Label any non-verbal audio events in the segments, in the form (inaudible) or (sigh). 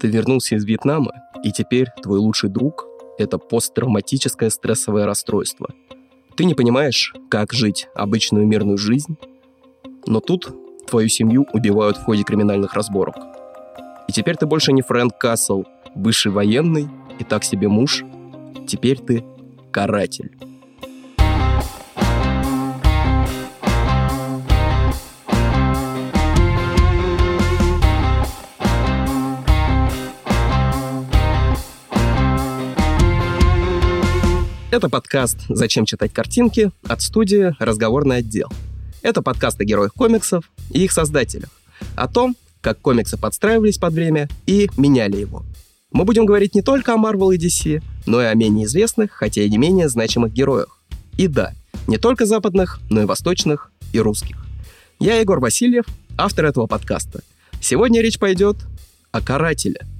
Ты вернулся из Вьетнама, и теперь твой лучший друг – это посттравматическое стрессовое расстройство. Ты не понимаешь, как жить обычную мирную жизнь, но тут твою семью убивают в ходе криминальных разборок. И теперь ты больше не Фрэнк Кассел, бывший военный и так себе муж. Теперь ты каратель. Это подкаст «Зачем читать картинки» от студии «Разговорный отдел». Это подкаст о героях комиксов и их создателях, о том, как комиксы подстраивались под время и меняли его. Мы будем говорить не только о Marvel и DC, но и о менее известных, хотя и не менее значимых героях. И да, не только западных, но и восточных и русских. Я Егор Васильев, автор этого подкаста. Сегодня речь пойдет о карателе –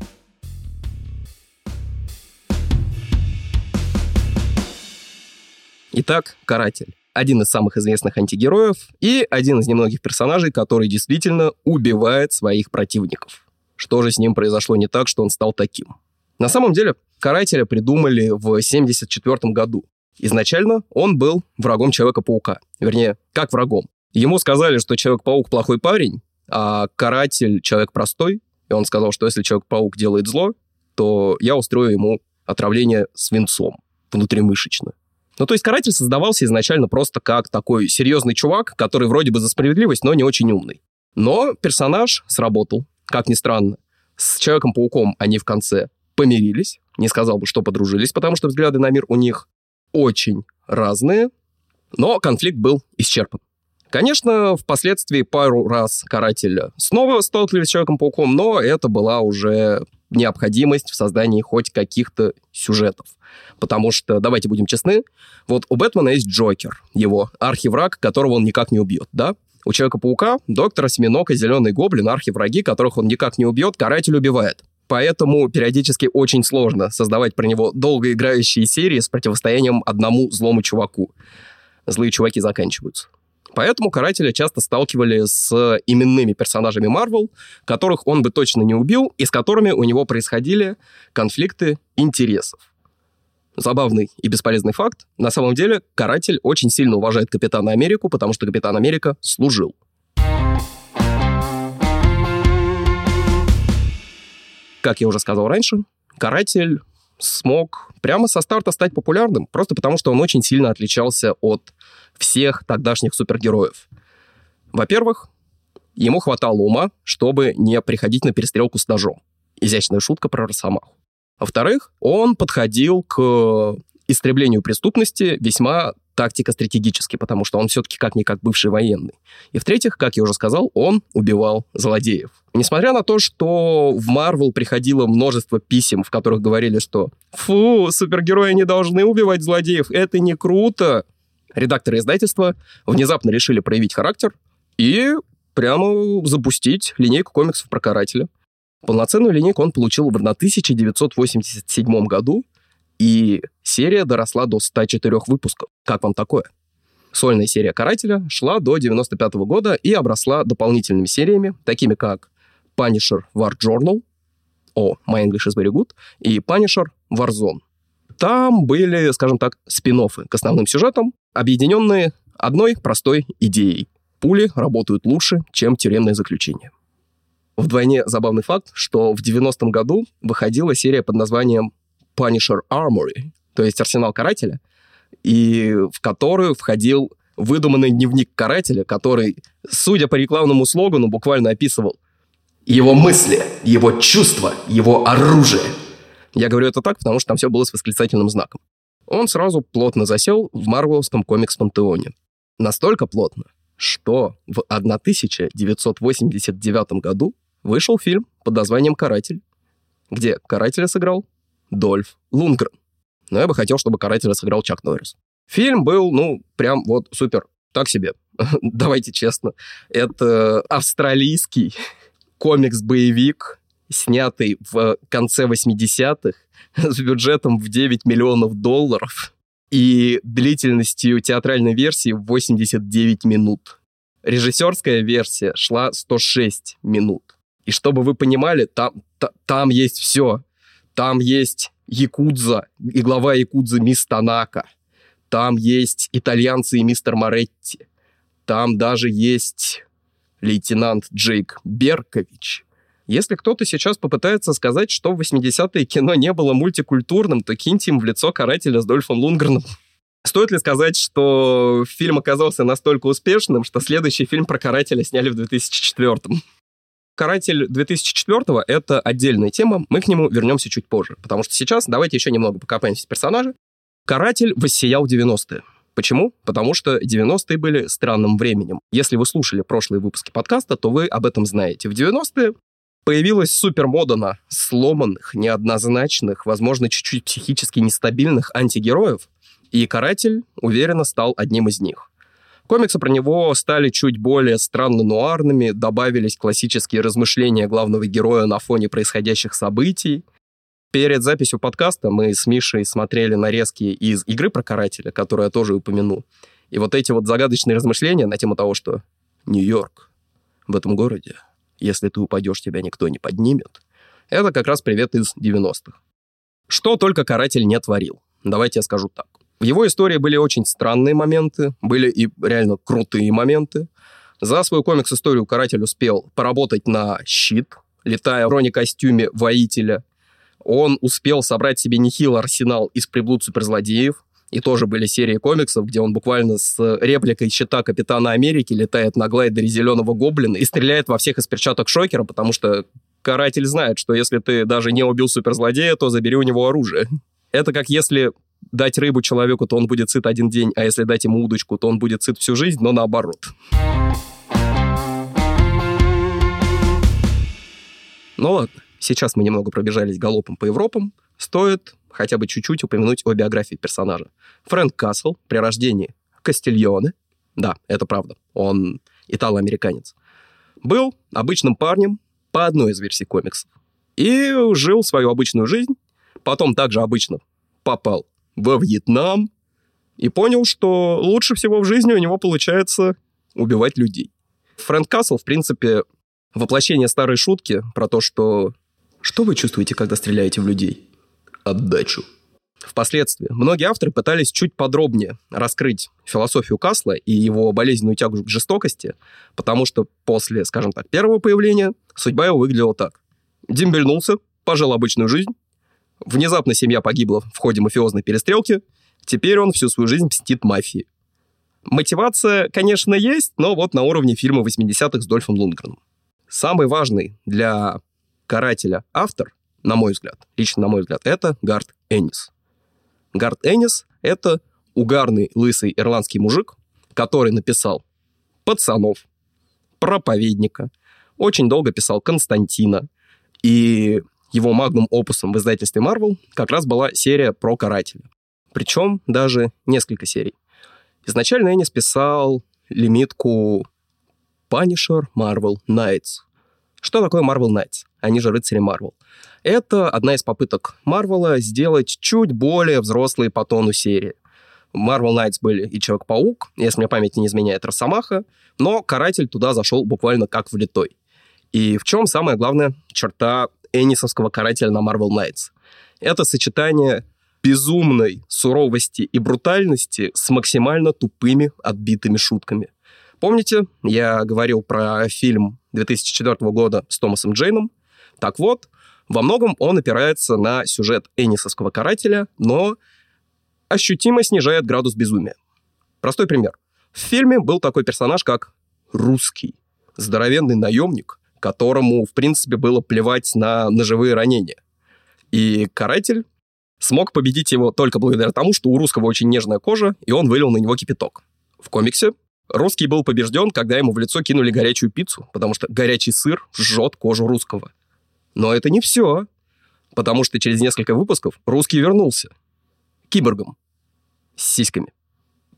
Итак, Каратель. Один из самых известных антигероев и один из немногих персонажей, который действительно убивает своих противников. Что же с ним произошло не так, что он стал таким? На самом деле, Карателя придумали в 1974 году. Изначально он был врагом Человека-паука. Вернее, как врагом. Ему сказали, что Человек-паук плохой парень, а Каратель человек простой. И он сказал, что если Человек-паук делает зло, то я устрою ему отравление свинцом внутримышечно. Ну, то есть каратель создавался изначально просто как такой серьезный чувак, который вроде бы за справедливость, но не очень умный. Но персонаж сработал, как ни странно. С Человеком-пауком они в конце помирились. Не сказал бы, что подружились, потому что взгляды на мир у них очень разные. Но конфликт был исчерпан. Конечно, впоследствии пару раз карателя снова столкнулись с Человеком-пауком, но это была уже необходимость в создании хоть каких-то сюжетов. Потому что, давайте будем честны, вот у Бэтмена есть Джокер, его архивраг, которого он никак не убьет, да? У Человека-паука, Доктора, Семенока, Зеленый Гоблин, архивраги, которых он никак не убьет, каратель убивает. Поэтому периодически очень сложно создавать про него долгоиграющие серии с противостоянием одному злому чуваку. Злые чуваки заканчиваются. Поэтому Карателя часто сталкивали с именными персонажами Марвел, которых он бы точно не убил, и с которыми у него происходили конфликты интересов. Забавный и бесполезный факт. На самом деле, Каратель очень сильно уважает Капитана Америку, потому что Капитан Америка служил. Как я уже сказал раньше, Каратель смог прямо со старта стать популярным, просто потому что он очень сильно отличался от всех тогдашних супергероев. Во-первых, ему хватало ума, чтобы не приходить на перестрелку с ножом. Изящная шутка про Росомаху. Во-вторых, он подходил к истреблению преступности весьма тактико-стратегически, потому что он все-таки как-никак бывший военный. И в-третьих, как я уже сказал, он убивал злодеев. Несмотря на то, что в Марвел приходило множество писем, в которых говорили, что «Фу, супергерои не должны убивать злодеев, это не круто!» Редакторы издательства внезапно решили проявить характер и прямо запустить линейку комиксов про карателя. Полноценную линейку он получил в 1987 году, и серия доросла до 104 выпусков. Как вам такое? Сольная серия «Карателя» шла до 95 года и обросла дополнительными сериями, такими как Punisher War Journal, о, oh, My English is very good, и Punisher Warzone. Там были, скажем так, спин к основным сюжетам, объединенные одной простой идеей. Пули работают лучше, чем тюремное заключение. Вдвойне забавный факт, что в 90-м году выходила серия под названием Punisher Armory, то есть арсенал карателя, и в которую входил выдуманный дневник карателя, который, судя по рекламному слогану, буквально описывал его мысли, его чувства, его оружие. Я говорю это так, потому что там все было с восклицательным знаком. Он сразу плотно засел в марвеловском комикс-пантеоне. Настолько плотно, что в 1989 году вышел фильм под названием «Каратель», где карателя сыграл Дольф Лунгрен. Но я бы хотел, чтобы карателя сыграл Чак Норрис. Фильм был, ну, прям вот супер. Так себе. (laughs) Давайте честно. Это австралийский (laughs) комикс-боевик, снятый в конце 80-х (laughs) с бюджетом в 9 миллионов долларов и длительностью театральной версии в 89 минут. Режиссерская версия шла 106 минут. И чтобы вы понимали, там, та, там есть все. Там есть Якудза и глава Якудзы Мисс Танака. Там есть итальянцы и мистер Моретти. Там даже есть лейтенант Джейк Беркович. Если кто-то сейчас попытается сказать, что в 80-е кино не было мультикультурным, то киньте им в лицо карателя с Дольфом Лунгреном. Стоит ли сказать, что фильм оказался настолько успешным, что следующий фильм про карателя сняли в 2004 -м? «Каратель 2004 это отдельная тема, мы к нему вернемся чуть позже, потому что сейчас давайте еще немного покопаемся в персонаже. «Каратель» воссиял 90-е. Почему? Потому что 90-е были странным временем. Если вы слушали прошлые выпуски подкаста, то вы об этом знаете. В 90-е появилась супермода на сломанных, неоднозначных, возможно, чуть-чуть психически нестабильных антигероев, и «Каратель» уверенно стал одним из них. Комиксы про него стали чуть более странно-нуарными, добавились классические размышления главного героя на фоне происходящих событий. Перед записью подкаста мы с Мишей смотрели нарезки из игры про карателя, которую я тоже упомяну. И вот эти вот загадочные размышления на тему того, что Нью-Йорк в этом городе, если ты упадешь, тебя никто не поднимет, это как раз привет из 90-х. Что только каратель не творил. Давайте я скажу так. В его истории были очень странные моменты, были и реально крутые моменты. За свою комикс-историю Каратель успел поработать на щит, летая в бронекостюме воителя. Он успел собрать себе нехилый арсенал из приблуд суперзлодеев. И тоже были серии комиксов, где он буквально с репликой щита Капитана Америки летает на глайдере зеленого гоблина и стреляет во всех из перчаток шокера, потому что каратель знает, что если ты даже не убил суперзлодея, то забери у него оружие. Это как если дать рыбу человеку, то он будет сыт один день, а если дать ему удочку, то он будет сыт всю жизнь, но наоборот. Ну ладно, сейчас мы немного пробежались галопом по Европам. Стоит хотя бы чуть-чуть упомянуть о биографии персонажа. Фрэнк Кассел при рождении Кастильоне, да, это правда, он итало-американец, был обычным парнем по одной из версий комиксов. И жил свою обычную жизнь, потом также обычно попал во Вьетнам и понял, что лучше всего в жизни у него получается убивать людей. Фрэнк Кассел, в принципе, воплощение старой шутки про то, что «Что вы чувствуете, когда стреляете в людей?» «Отдачу». Впоследствии многие авторы пытались чуть подробнее раскрыть философию Касла и его болезненную тягу к жестокости, потому что после, скажем так, первого появления судьба его выглядела так. Дембельнулся, пожил обычную жизнь, Внезапно семья погибла в ходе мафиозной перестрелки. Теперь он всю свою жизнь мстит мафии. Мотивация, конечно, есть, но вот на уровне фильма 80-х с Дольфом Лундгреном. Самый важный для карателя автор, на мой взгляд, лично на мой взгляд, это Гард Эннис. Гард Эннис — это угарный лысый ирландский мужик, который написал «Пацанов», «Проповедника», очень долго писал «Константина», и его магнум опусом в издательстве Marvel как раз была серия про карателя. Причем даже несколько серий. Изначально Эннис писал лимитку Punisher Marvel Knights. Что такое Marvel Knights? Они же рыцари Marvel. Это одна из попыток Марвела сделать чуть более взрослые по тону серии. Marvel Knights были и Человек-паук, если мне память не изменяет, Росомаха, но Каратель туда зашел буквально как влитой. И в чем самая главная черта эннисовского карателя на Marvel Knights. Это сочетание безумной суровости и брутальности с максимально тупыми, отбитыми шутками. Помните, я говорил про фильм 2004 года с Томасом Джейном? Так вот, во многом он опирается на сюжет Эннисовского карателя, но ощутимо снижает градус безумия. Простой пример. В фильме был такой персонаж, как русский, здоровенный наемник, которому, в принципе, было плевать на ножевые ранения. И каратель смог победить его только благодаря тому, что у русского очень нежная кожа, и он вылил на него кипяток. В комиксе русский был побежден, когда ему в лицо кинули горячую пиццу, потому что горячий сыр жжет кожу русского. Но это не все, потому что через несколько выпусков русский вернулся киборгом с сиськами.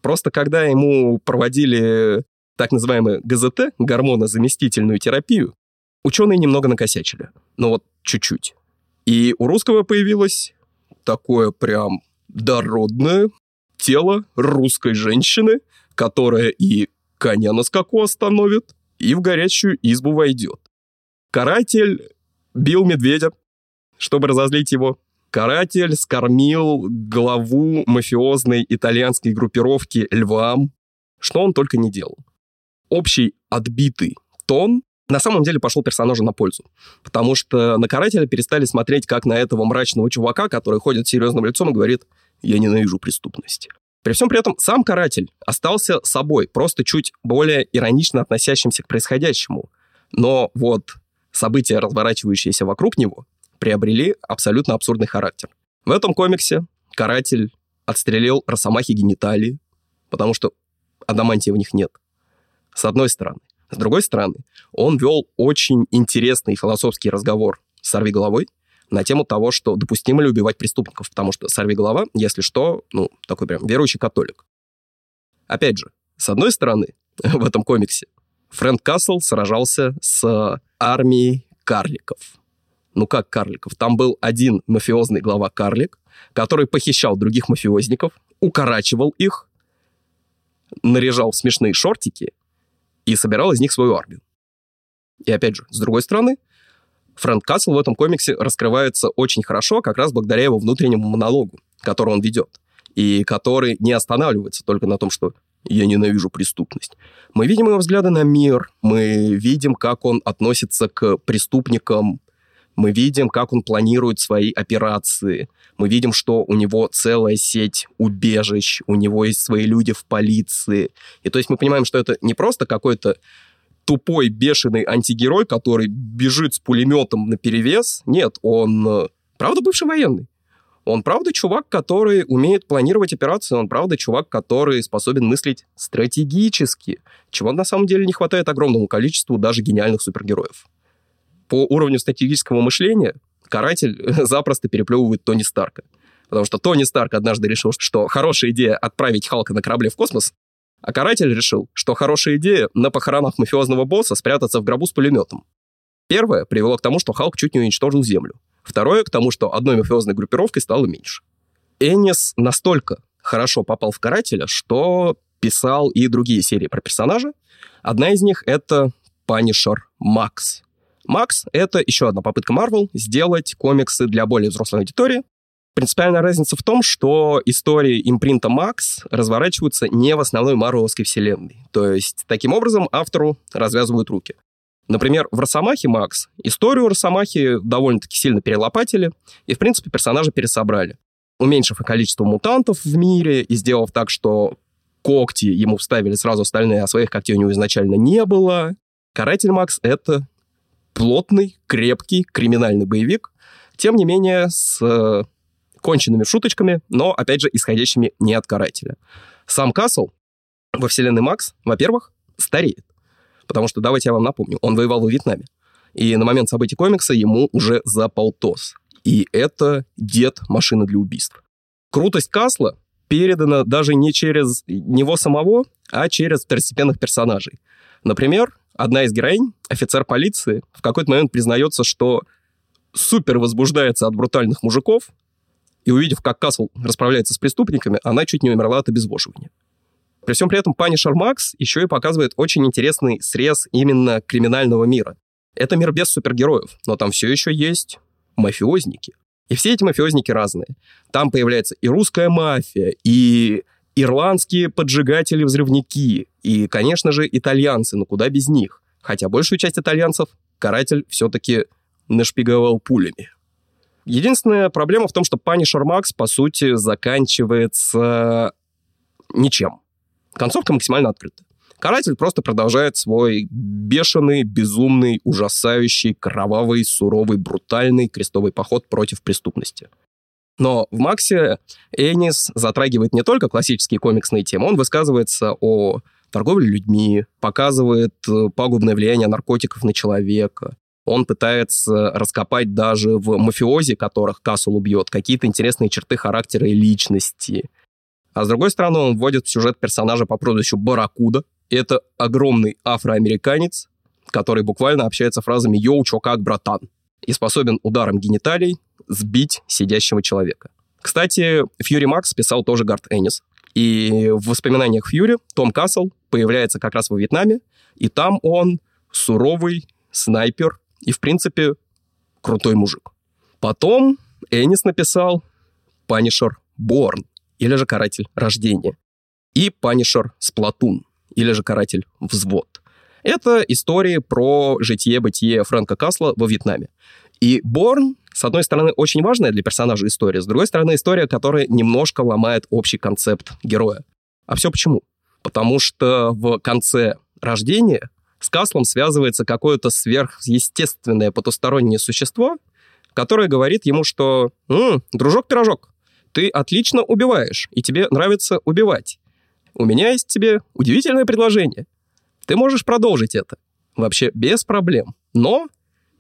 Просто когда ему проводили так называемую ГЗТ, гормонозаместительную терапию, Ученые немного накосячили, но вот чуть-чуть. И у русского появилось такое прям дородное тело русской женщины, которая и коня на скаку остановит, и в горячую избу войдет. Каратель бил медведя, чтобы разозлить его. Каратель скормил главу мафиозной итальянской группировки львам. Что он только не делал. Общий отбитый тон на самом деле пошел персонажу на пользу. Потому что на карателя перестали смотреть как на этого мрачного чувака, который ходит с серьезным лицом и говорит «я ненавижу преступность». При всем при этом сам каратель остался собой, просто чуть более иронично относящимся к происходящему. Но вот события, разворачивающиеся вокруг него, приобрели абсолютно абсурдный характер. В этом комиксе каратель отстрелил росомахи гениталии, потому что адамантия в них нет. С одной стороны. С другой стороны, он вел очень интересный философский разговор с головой на тему того, что допустимо ли убивать преступников, потому что голова, если что, ну, такой прям верующий католик. Опять же, с одной стороны, (laughs) в этом комиксе Фрэнк Кассел сражался с армией карликов. Ну как карликов? Там был один мафиозный глава карлик, который похищал других мафиозников, укорачивал их, наряжал в смешные шортики и собирал из них свою армию. И опять же, с другой стороны, Фрэнк Касл в этом комиксе раскрывается очень хорошо как раз благодаря его внутреннему монологу, который он ведет, и который не останавливается только на том, что «я ненавижу преступность». Мы видим его взгляды на мир, мы видим, как он относится к преступникам, мы видим, как он планирует свои операции, мы видим, что у него целая сеть убежищ, у него есть свои люди в полиции. И то есть мы понимаем, что это не просто какой-то тупой, бешеный антигерой, который бежит с пулеметом на перевес. Нет, он э, правда бывший военный. Он правда чувак, который умеет планировать операции, он правда чувак, который способен мыслить стратегически, чего на самом деле не хватает огромному количеству даже гениальных супергероев. По уровню стратегического мышления каратель (laughs) запросто переплевывает Тони Старка. Потому что Тони Старк однажды решил, что хорошая идея отправить Халка на корабле в космос, а каратель решил, что хорошая идея на похоронах мафиозного босса спрятаться в гробу с пулеметом. Первое привело к тому, что Халк чуть не уничтожил Землю. Второе к тому, что одной мафиозной группировкой стало меньше. Эннис настолько хорошо попал в карателя, что писал и другие серии про персонажа. Одна из них — это Панишер Макс. Макс — это еще одна попытка Marvel сделать комиксы для более взрослой аудитории, Принципиальная разница в том, что истории импринта Макс разворачиваются не в основной марвеловской вселенной. То есть, таким образом, автору развязывают руки. Например, в «Росомахе» Макс историю Росомахи довольно-таки сильно перелопатили, и, в принципе, персонажа пересобрали, уменьшив количество мутантов в мире и сделав так, что когти ему вставили сразу остальные, а своих когтей у него изначально не было. «Каратель Макс» — это плотный, крепкий, криминальный боевик, тем не менее, с конченными шуточками, но, опять же, исходящими не от карателя. Сам Касл во вселенной Макс, во-первых, стареет. Потому что, давайте я вам напомню, он воевал во Вьетнаме. И на момент событий комикса ему уже за полтос. И это дед машины для убийств. Крутость Касла передана даже не через него самого, а через второстепенных персонажей. Например, одна из героинь, офицер полиции, в какой-то момент признается, что супер возбуждается от брутальных мужиков, и увидев, как Касл расправляется с преступниками, она чуть не умерла от обезвоживания. При всем при этом Панишер Макс еще и показывает очень интересный срез именно криминального мира. Это мир без супергероев, но там все еще есть мафиозники. И все эти мафиозники разные. Там появляется и русская мафия, и ирландские поджигатели-взрывники, и, конечно же, итальянцы, но куда без них. Хотя большую часть итальянцев каратель все-таки нашпиговал пулями. Единственная проблема в том, что Punisher Max, по сути, заканчивается ничем. Концовка максимально открыта. Каратель просто продолжает свой бешеный, безумный, ужасающий, кровавый, суровый, брутальный крестовый поход против преступности. Но в Максе Энис затрагивает не только классические комиксные темы, он высказывается о торговле людьми, показывает э, пагубное влияние наркотиков на человека, он пытается раскопать даже в мафиозе, которых Кассел убьет, какие-то интересные черты характера и личности. А с другой стороны, он вводит в сюжет персонажа по прозвищу Баракуда. Это огромный афроамериканец, который буквально общается фразами «Йоу, чё как, братан?» и способен ударом гениталий сбить сидящего человека. Кстати, Фьюри Макс писал тоже Гард Эннис. И в воспоминаниях Фьюри Том Кассел появляется как раз во Вьетнаме, и там он суровый снайпер и, в принципе, крутой мужик. Потом Энис написал Punisher Борн, или же Каратель Рождения, и Punisher Сплатун, или же Каратель Взвод. Это истории про житие-бытие Фрэнка Касла во Вьетнаме. И Борн, с одной стороны, очень важная для персонажа история, с другой стороны, история, которая немножко ломает общий концепт героя. А все почему? Потому что в конце рождения с Каслом связывается какое-то сверхъестественное потустороннее существо, которое говорит ему, что «М, «Дружок-пирожок, ты отлично убиваешь, и тебе нравится убивать. У меня есть тебе удивительное предложение. Ты можешь продолжить это. Вообще без проблем. Но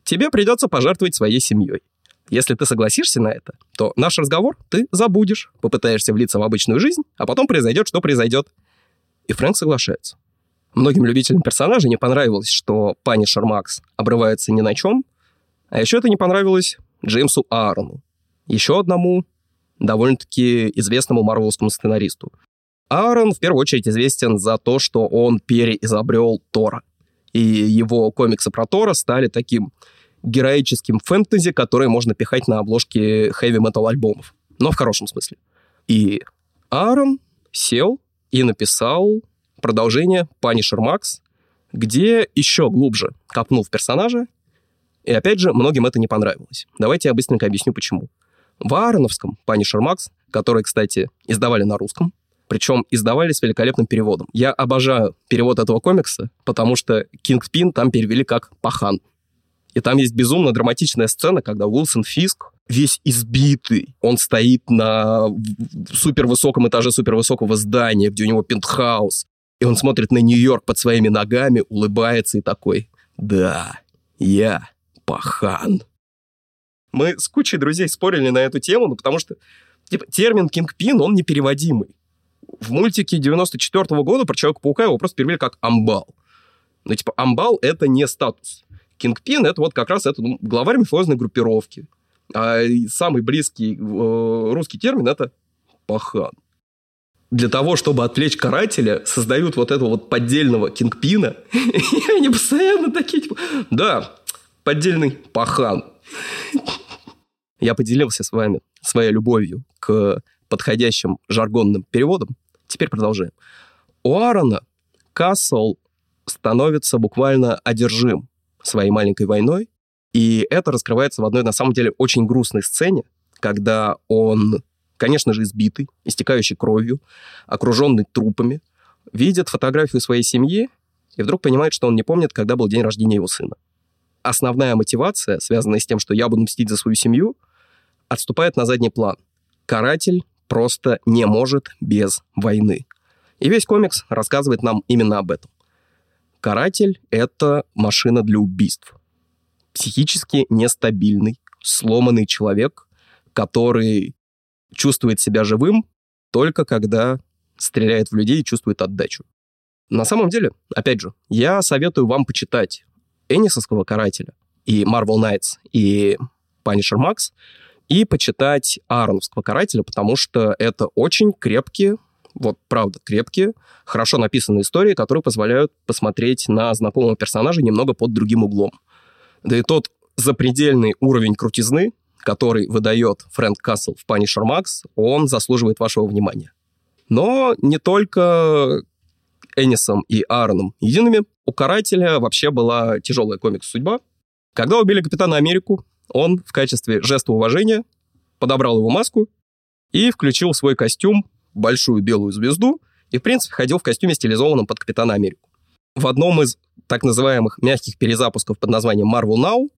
тебе придется пожертвовать своей семьей. Если ты согласишься на это, то наш разговор ты забудешь, попытаешься влиться в обычную жизнь, а потом произойдет, что произойдет. И Фрэнк соглашается. Многим любителям персонажей не понравилось, что Панишер Макс обрывается ни на чем, а еще это не понравилось Джеймсу Аарону, еще одному довольно-таки известному марвеловскому сценаристу. Аарон в первую очередь известен за то, что он переизобрел Тора. И его комиксы про Тора стали таким героическим фэнтези, которое можно пихать на обложке хэви-метал альбомов. Но в хорошем смысле. И Аарон сел и написал продолжение Punisher Max, где еще глубже копнул в персонажа, и опять же, многим это не понравилось. Давайте я быстренько объясню, почему. В Аароновском Punisher Max, который, кстати, издавали на русском, причем издавали с великолепным переводом. Я обожаю перевод этого комикса, потому что Кингпин там перевели как «пахан». И там есть безумно драматичная сцена, когда Уилсон Фиск весь избитый. Он стоит на супервысоком этаже супервысокого здания, где у него пентхаус. И он смотрит на Нью-Йорк под своими ногами, улыбается и такой «Да, я пахан». Мы с кучей друзей спорили на эту тему, ну, потому что типа, термин «кингпин», он непереводимый. В мультике 94 -го года про Человека-паука его просто перевели как «амбал». Но типа «амбал» — это не статус. Кингпин — это вот как раз это ну, главарь мафиозной группировки. А самый близкий э, русский термин — это пахан. Для того, чтобы отвлечь карателя, создают вот этого вот поддельного кингпина. (laughs) И они постоянно такие, типа, да, поддельный пахан. Я поделился с вами своей любовью к подходящим жаргонным переводам. Теперь продолжаем. У Аарона Кассел становится буквально одержим своей маленькой войной, и это раскрывается в одной, на самом деле, очень грустной сцене, когда он, конечно же, избитый, истекающий кровью, окруженный трупами, видит фотографию своей семьи и вдруг понимает, что он не помнит, когда был день рождения его сына. Основная мотивация, связанная с тем, что я буду мстить за свою семью, отступает на задний план. Каратель просто не может без войны. И весь комикс рассказывает нам именно об этом. Каратель — это машина для убийств. Психически нестабильный, сломанный человек, который чувствует себя живым только когда стреляет в людей и чувствует отдачу. На самом деле, опять же, я советую вам почитать Энисовского карателя и Marvel Knights и Punisher Max и почитать Аароновского карателя, потому что это очень крепкие, вот правда крепкие, хорошо написанные истории, которые позволяют посмотреть на знакомого персонажа немного под другим углом. Да и тот запредельный уровень крутизны, который выдает Фрэнк Кассел в Punisher Max, он заслуживает вашего внимания. Но не только Энисом и Аароном едиными. У Карателя вообще была тяжелая комикс-судьба. Когда убили Капитана Америку, он в качестве жеста уважения подобрал его маску и включил в свой костюм большую белую звезду и, в принципе, ходил в костюме, стилизованном под Капитана Америку. В одном из так называемых мягких перезапусков под названием Marvel Now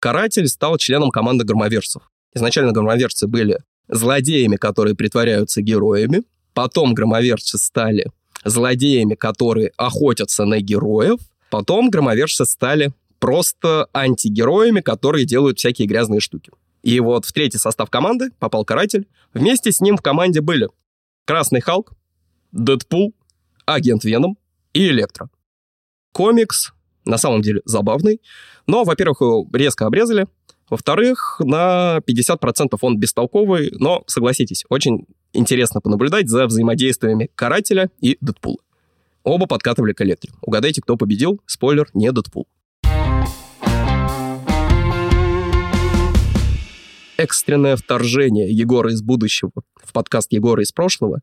Каратель стал членом команды громоверцев. Изначально громоверцы были злодеями, которые притворяются героями. Потом громоверцы стали злодеями, которые охотятся на героев. Потом громоверцы стали просто антигероями, которые делают всякие грязные штуки. И вот в третий состав команды попал Каратель. Вместе с ним в команде были Красный Халк, Дэдпул, Агент Веном и Электро. Комикс на самом деле забавный, но, во-первых, его резко обрезали, во-вторых, на 50% он бестолковый, но, согласитесь, очень интересно понаблюдать за взаимодействиями Карателя и Дэдпула. Оба подкатывали к Электре. Угадайте, кто победил? Спойлер, не Дэдпул. Экстренное вторжение Егора из будущего в подкаст Егора из прошлого,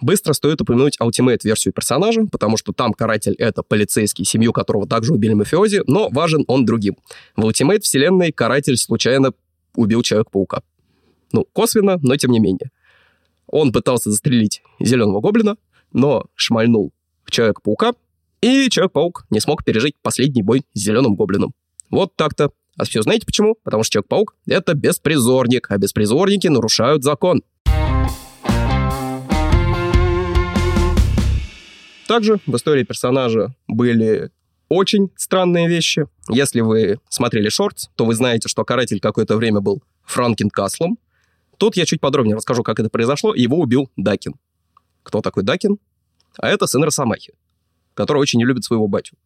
быстро стоит упомянуть ультимейт-версию персонажа, потому что там каратель — это полицейский, семью которого также убили мафиози, но важен он другим. В ультимейт вселенной каратель случайно убил Человека-паука. Ну, косвенно, но тем не менее. Он пытался застрелить зеленого гоблина, но шмальнул Человека-паука, и Человек-паук не смог пережить последний бой с зеленым гоблином. Вот так-то. А все знаете почему? Потому что Человек-паук — это беспризорник, а беспризорники нарушают закон. Также в истории персонажа были очень странные вещи. Если вы смотрели шортс, то вы знаете, что каратель какое-то время был Франкин Каслом. Тут я чуть подробнее расскажу, как это произошло. Его убил Дакин. Кто такой Дакин? А это сын Росомахи, который очень не любит своего батю.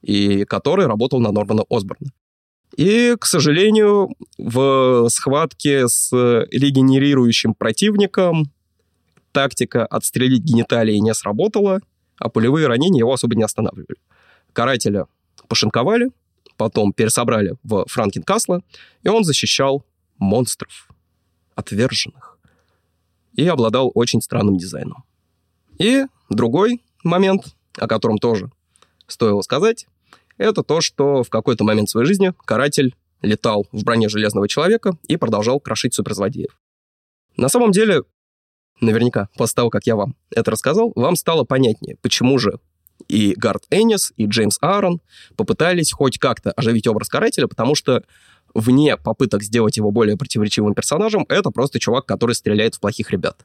И который работал на Нормана Осборна. И, к сожалению, в схватке с регенерирующим противником тактика отстрелить гениталии не сработала, а пулевые ранения его особо не останавливали. Карателя пошинковали, потом пересобрали в Франкин Касла, и он защищал монстров, отверженных, и обладал очень странным дизайном. И другой момент, о котором тоже стоило сказать, это то, что в какой-то момент своей жизни каратель летал в броне Железного Человека и продолжал крошить суперзлодеев. На самом деле, наверняка, после того, как я вам это рассказал, вам стало понятнее, почему же и Гард Эннис, и Джеймс Аарон попытались хоть как-то оживить образ карателя, потому что вне попыток сделать его более противоречивым персонажем, это просто чувак, который стреляет в плохих ребят.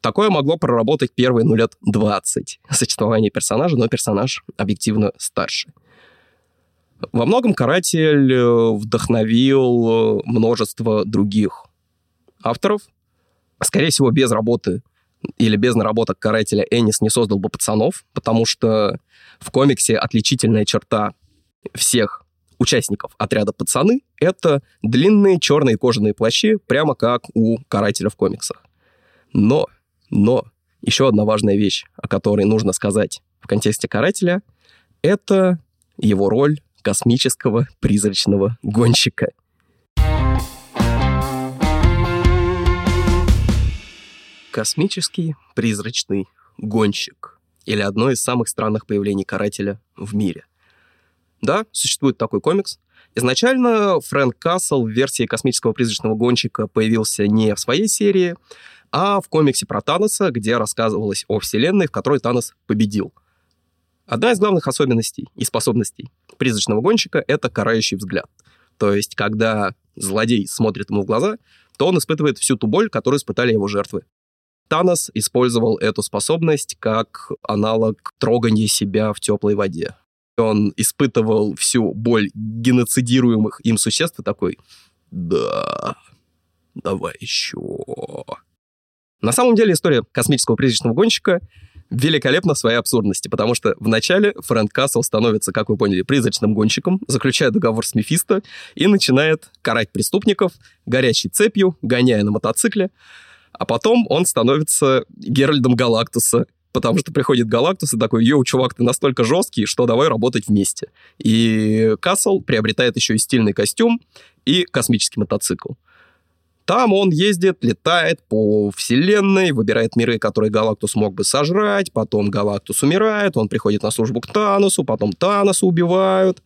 Такое могло проработать первые, ну, лет 20 существования персонажа, но персонаж объективно старше. Во многом «Каратель» э, вдохновил э, множество других авторов. Скорее всего, без работы или без наработок карателя Энис не создал бы пацанов, потому что в комиксе отличительная черта всех участников отряда пацаны — это длинные черные кожаные плащи, прямо как у карателя в комиксах. Но, но, еще одна важная вещь, о которой нужно сказать в контексте карателя, это его роль космического призрачного гонщика — Космический призрачный гонщик. Или одно из самых странных появлений карателя в мире. Да, существует такой комикс. Изначально Фрэнк Кассел в версии космического призрачного гонщика появился не в своей серии, а в комиксе про Таноса, где рассказывалось о вселенной, в которой Танос победил. Одна из главных особенностей и способностей призрачного гонщика — это карающий взгляд. То есть, когда злодей смотрит ему в глаза, то он испытывает всю ту боль, которую испытали его жертвы. Танос использовал эту способность как аналог трогания себя в теплой воде. Он испытывал всю боль геноцидируемых им существ и такой «Да, давай еще». На самом деле история космического призрачного гонщика великолепна в своей абсурдности, потому что вначале Фрэнк Кассел становится, как вы поняли, призрачным гонщиком, заключает договор с Мефисто и начинает карать преступников горячей цепью, гоняя на мотоцикле, а потом он становится Геральдом Галактуса, потому что приходит Галактус и такой, йоу, чувак, ты настолько жесткий, что давай работать вместе. И Кассел приобретает еще и стильный костюм и космический мотоцикл. Там он ездит, летает по вселенной, выбирает миры, которые Галактус мог бы сожрать, потом Галактус умирает, он приходит на службу к Таносу, потом Таноса убивают.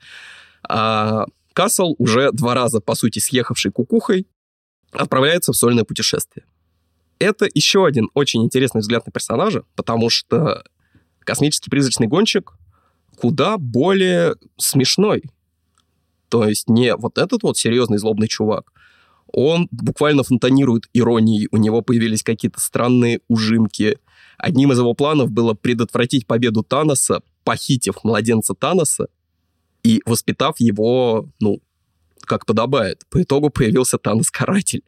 А Кассел, уже два раза, по сути, съехавший кукухой, отправляется в сольное путешествие. Это еще один очень интересный взгляд на персонажа, потому что космический призрачный гонщик куда более смешной. То есть не вот этот вот серьезный злобный чувак. Он буквально фонтанирует иронией, у него появились какие-то странные ужимки. Одним из его планов было предотвратить победу Таноса, похитив младенца Таноса и воспитав его, ну, как подобает. По итогу появился Танос-каратель.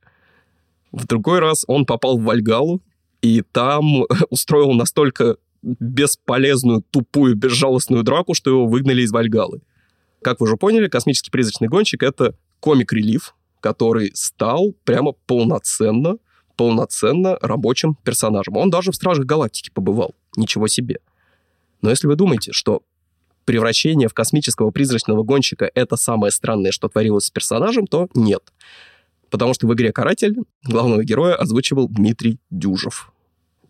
В другой раз он попал в Вальгалу, и там (laughs) устроил настолько бесполезную, тупую, безжалостную драку, что его выгнали из Вальгалы. Как вы уже поняли, космический призрачный гонщик — это комик-релив, который стал прямо полноценно, полноценно рабочим персонажем. Он даже в Стражах Галактики побывал. Ничего себе. Но если вы думаете, что превращение в космического призрачного гонщика — это самое странное, что творилось с персонажем, то нет. потому что в игре «Каратель» главного героя озвучивал Дмитрий Дюжев.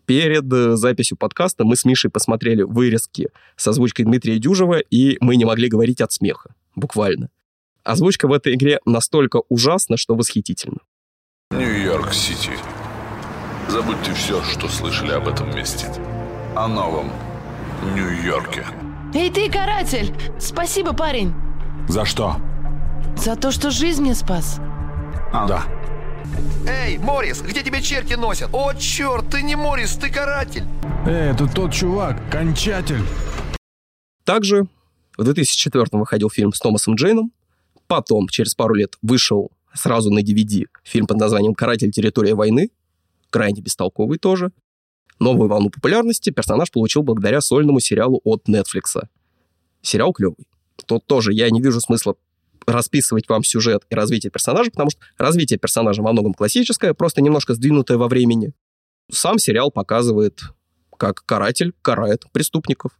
Перед э, записью подкаста мы с Мишей посмотрели вырезки с озвучкой Дмитрия Дюжева, и мы не могли говорить от смеха. Буквально. Озвучка в этой игре настолько ужасна, что восхитительно. Нью-Йорк-Сити. Забудьте все, что слышали об этом месте. О новом Нью-Йорке. Эй, ты, каратель! Спасибо, парень! За что? За то, что жизнь мне спас. А, да. Эй, Морис, где тебя черти носят? О, черт, ты не Морис, ты каратель. Эй, это тот чувак, кончатель. Также в 2004 выходил фильм с Томасом Джейном. Потом, через пару лет, вышел сразу на DVD фильм под названием «Каратель. Территория войны». Крайне бестолковый тоже. Новую волну популярности персонаж получил благодаря сольному сериалу от Netflix. Сериал клевый. Тут тоже я не вижу смысла расписывать вам сюжет и развитие персонажа, потому что развитие персонажа во многом классическое, просто немножко сдвинутое во времени. Сам сериал показывает, как каратель карает преступников.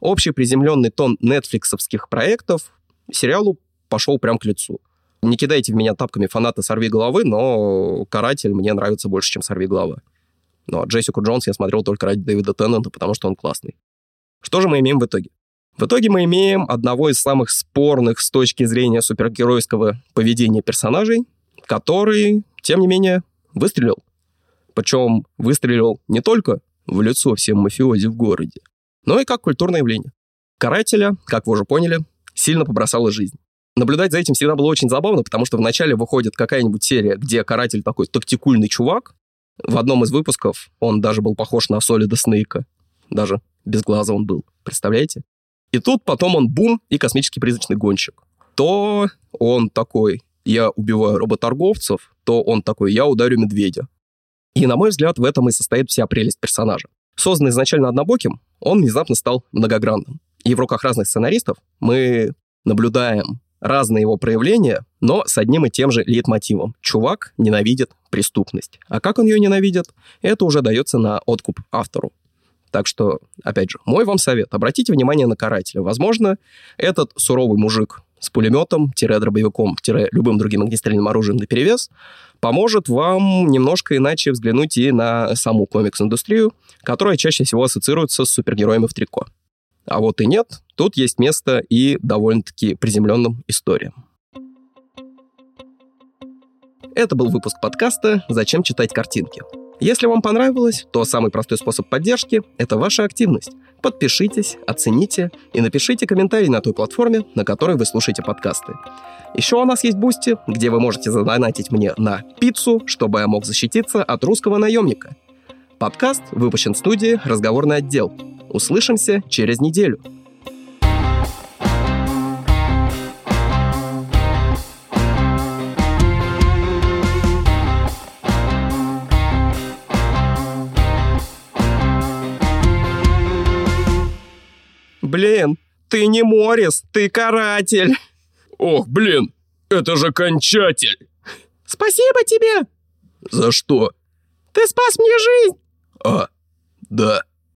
Общий приземленный тон нетфликсовских проектов сериалу пошел прям к лицу. Не кидайте в меня тапками фанаты «Сорви головы», но «Каратель» мне нравится больше, чем «Сорви голова». Но Джессику Джонс я смотрел только ради Дэвида Теннанта, потому что он классный. Что же мы имеем в итоге? В итоге мы имеем одного из самых спорных с точки зрения супергеройского поведения персонажей, который, тем не менее, выстрелил. Причем выстрелил не только в лицо всем мафиози в городе, но и как культурное явление. Карателя, как вы уже поняли, сильно побросала жизнь. Наблюдать за этим всегда было очень забавно, потому что вначале выходит какая-нибудь серия, где каратель такой тактикульный чувак. В одном из выпусков он даже был похож на Солида Снейка. Даже без глаза он был. Представляете? И тут потом он бум и космический призрачный гонщик. То он такой, я убиваю работорговцев, то он такой, я ударю медведя. И, на мой взгляд, в этом и состоит вся прелесть персонажа. Созданный изначально однобоким, он внезапно стал многогранным. И в руках разных сценаристов мы наблюдаем разные его проявления, но с одним и тем же лейтмотивом. Чувак ненавидит преступность. А как он ее ненавидит, это уже дается на откуп автору. Так что, опять же, мой вам совет. Обратите внимание на карателя. Возможно, этот суровый мужик с пулеметом, дробовиком, любым другим огнестрельным оружием на перевес поможет вам немножко иначе взглянуть и на саму комикс-индустрию, которая чаще всего ассоциируется с супергероями в трико. А вот и нет, тут есть место и довольно-таки приземленным историям. Это был выпуск подкаста «Зачем читать картинки?». Если вам понравилось, то самый простой способ поддержки – это ваша активность. Подпишитесь, оцените и напишите комментарий на той платформе, на которой вы слушаете подкасты. Еще у нас есть Бусти, где вы можете задонатить мне на пиццу, чтобы я мог защититься от русского наемника. Подкаст выпущен в студии «Разговорный отдел». Услышимся через неделю. Блин, ты не Морис, ты каратель. Ох, блин, это же кончатель. Спасибо тебе. За что? Ты спас мне жизнь. А, да.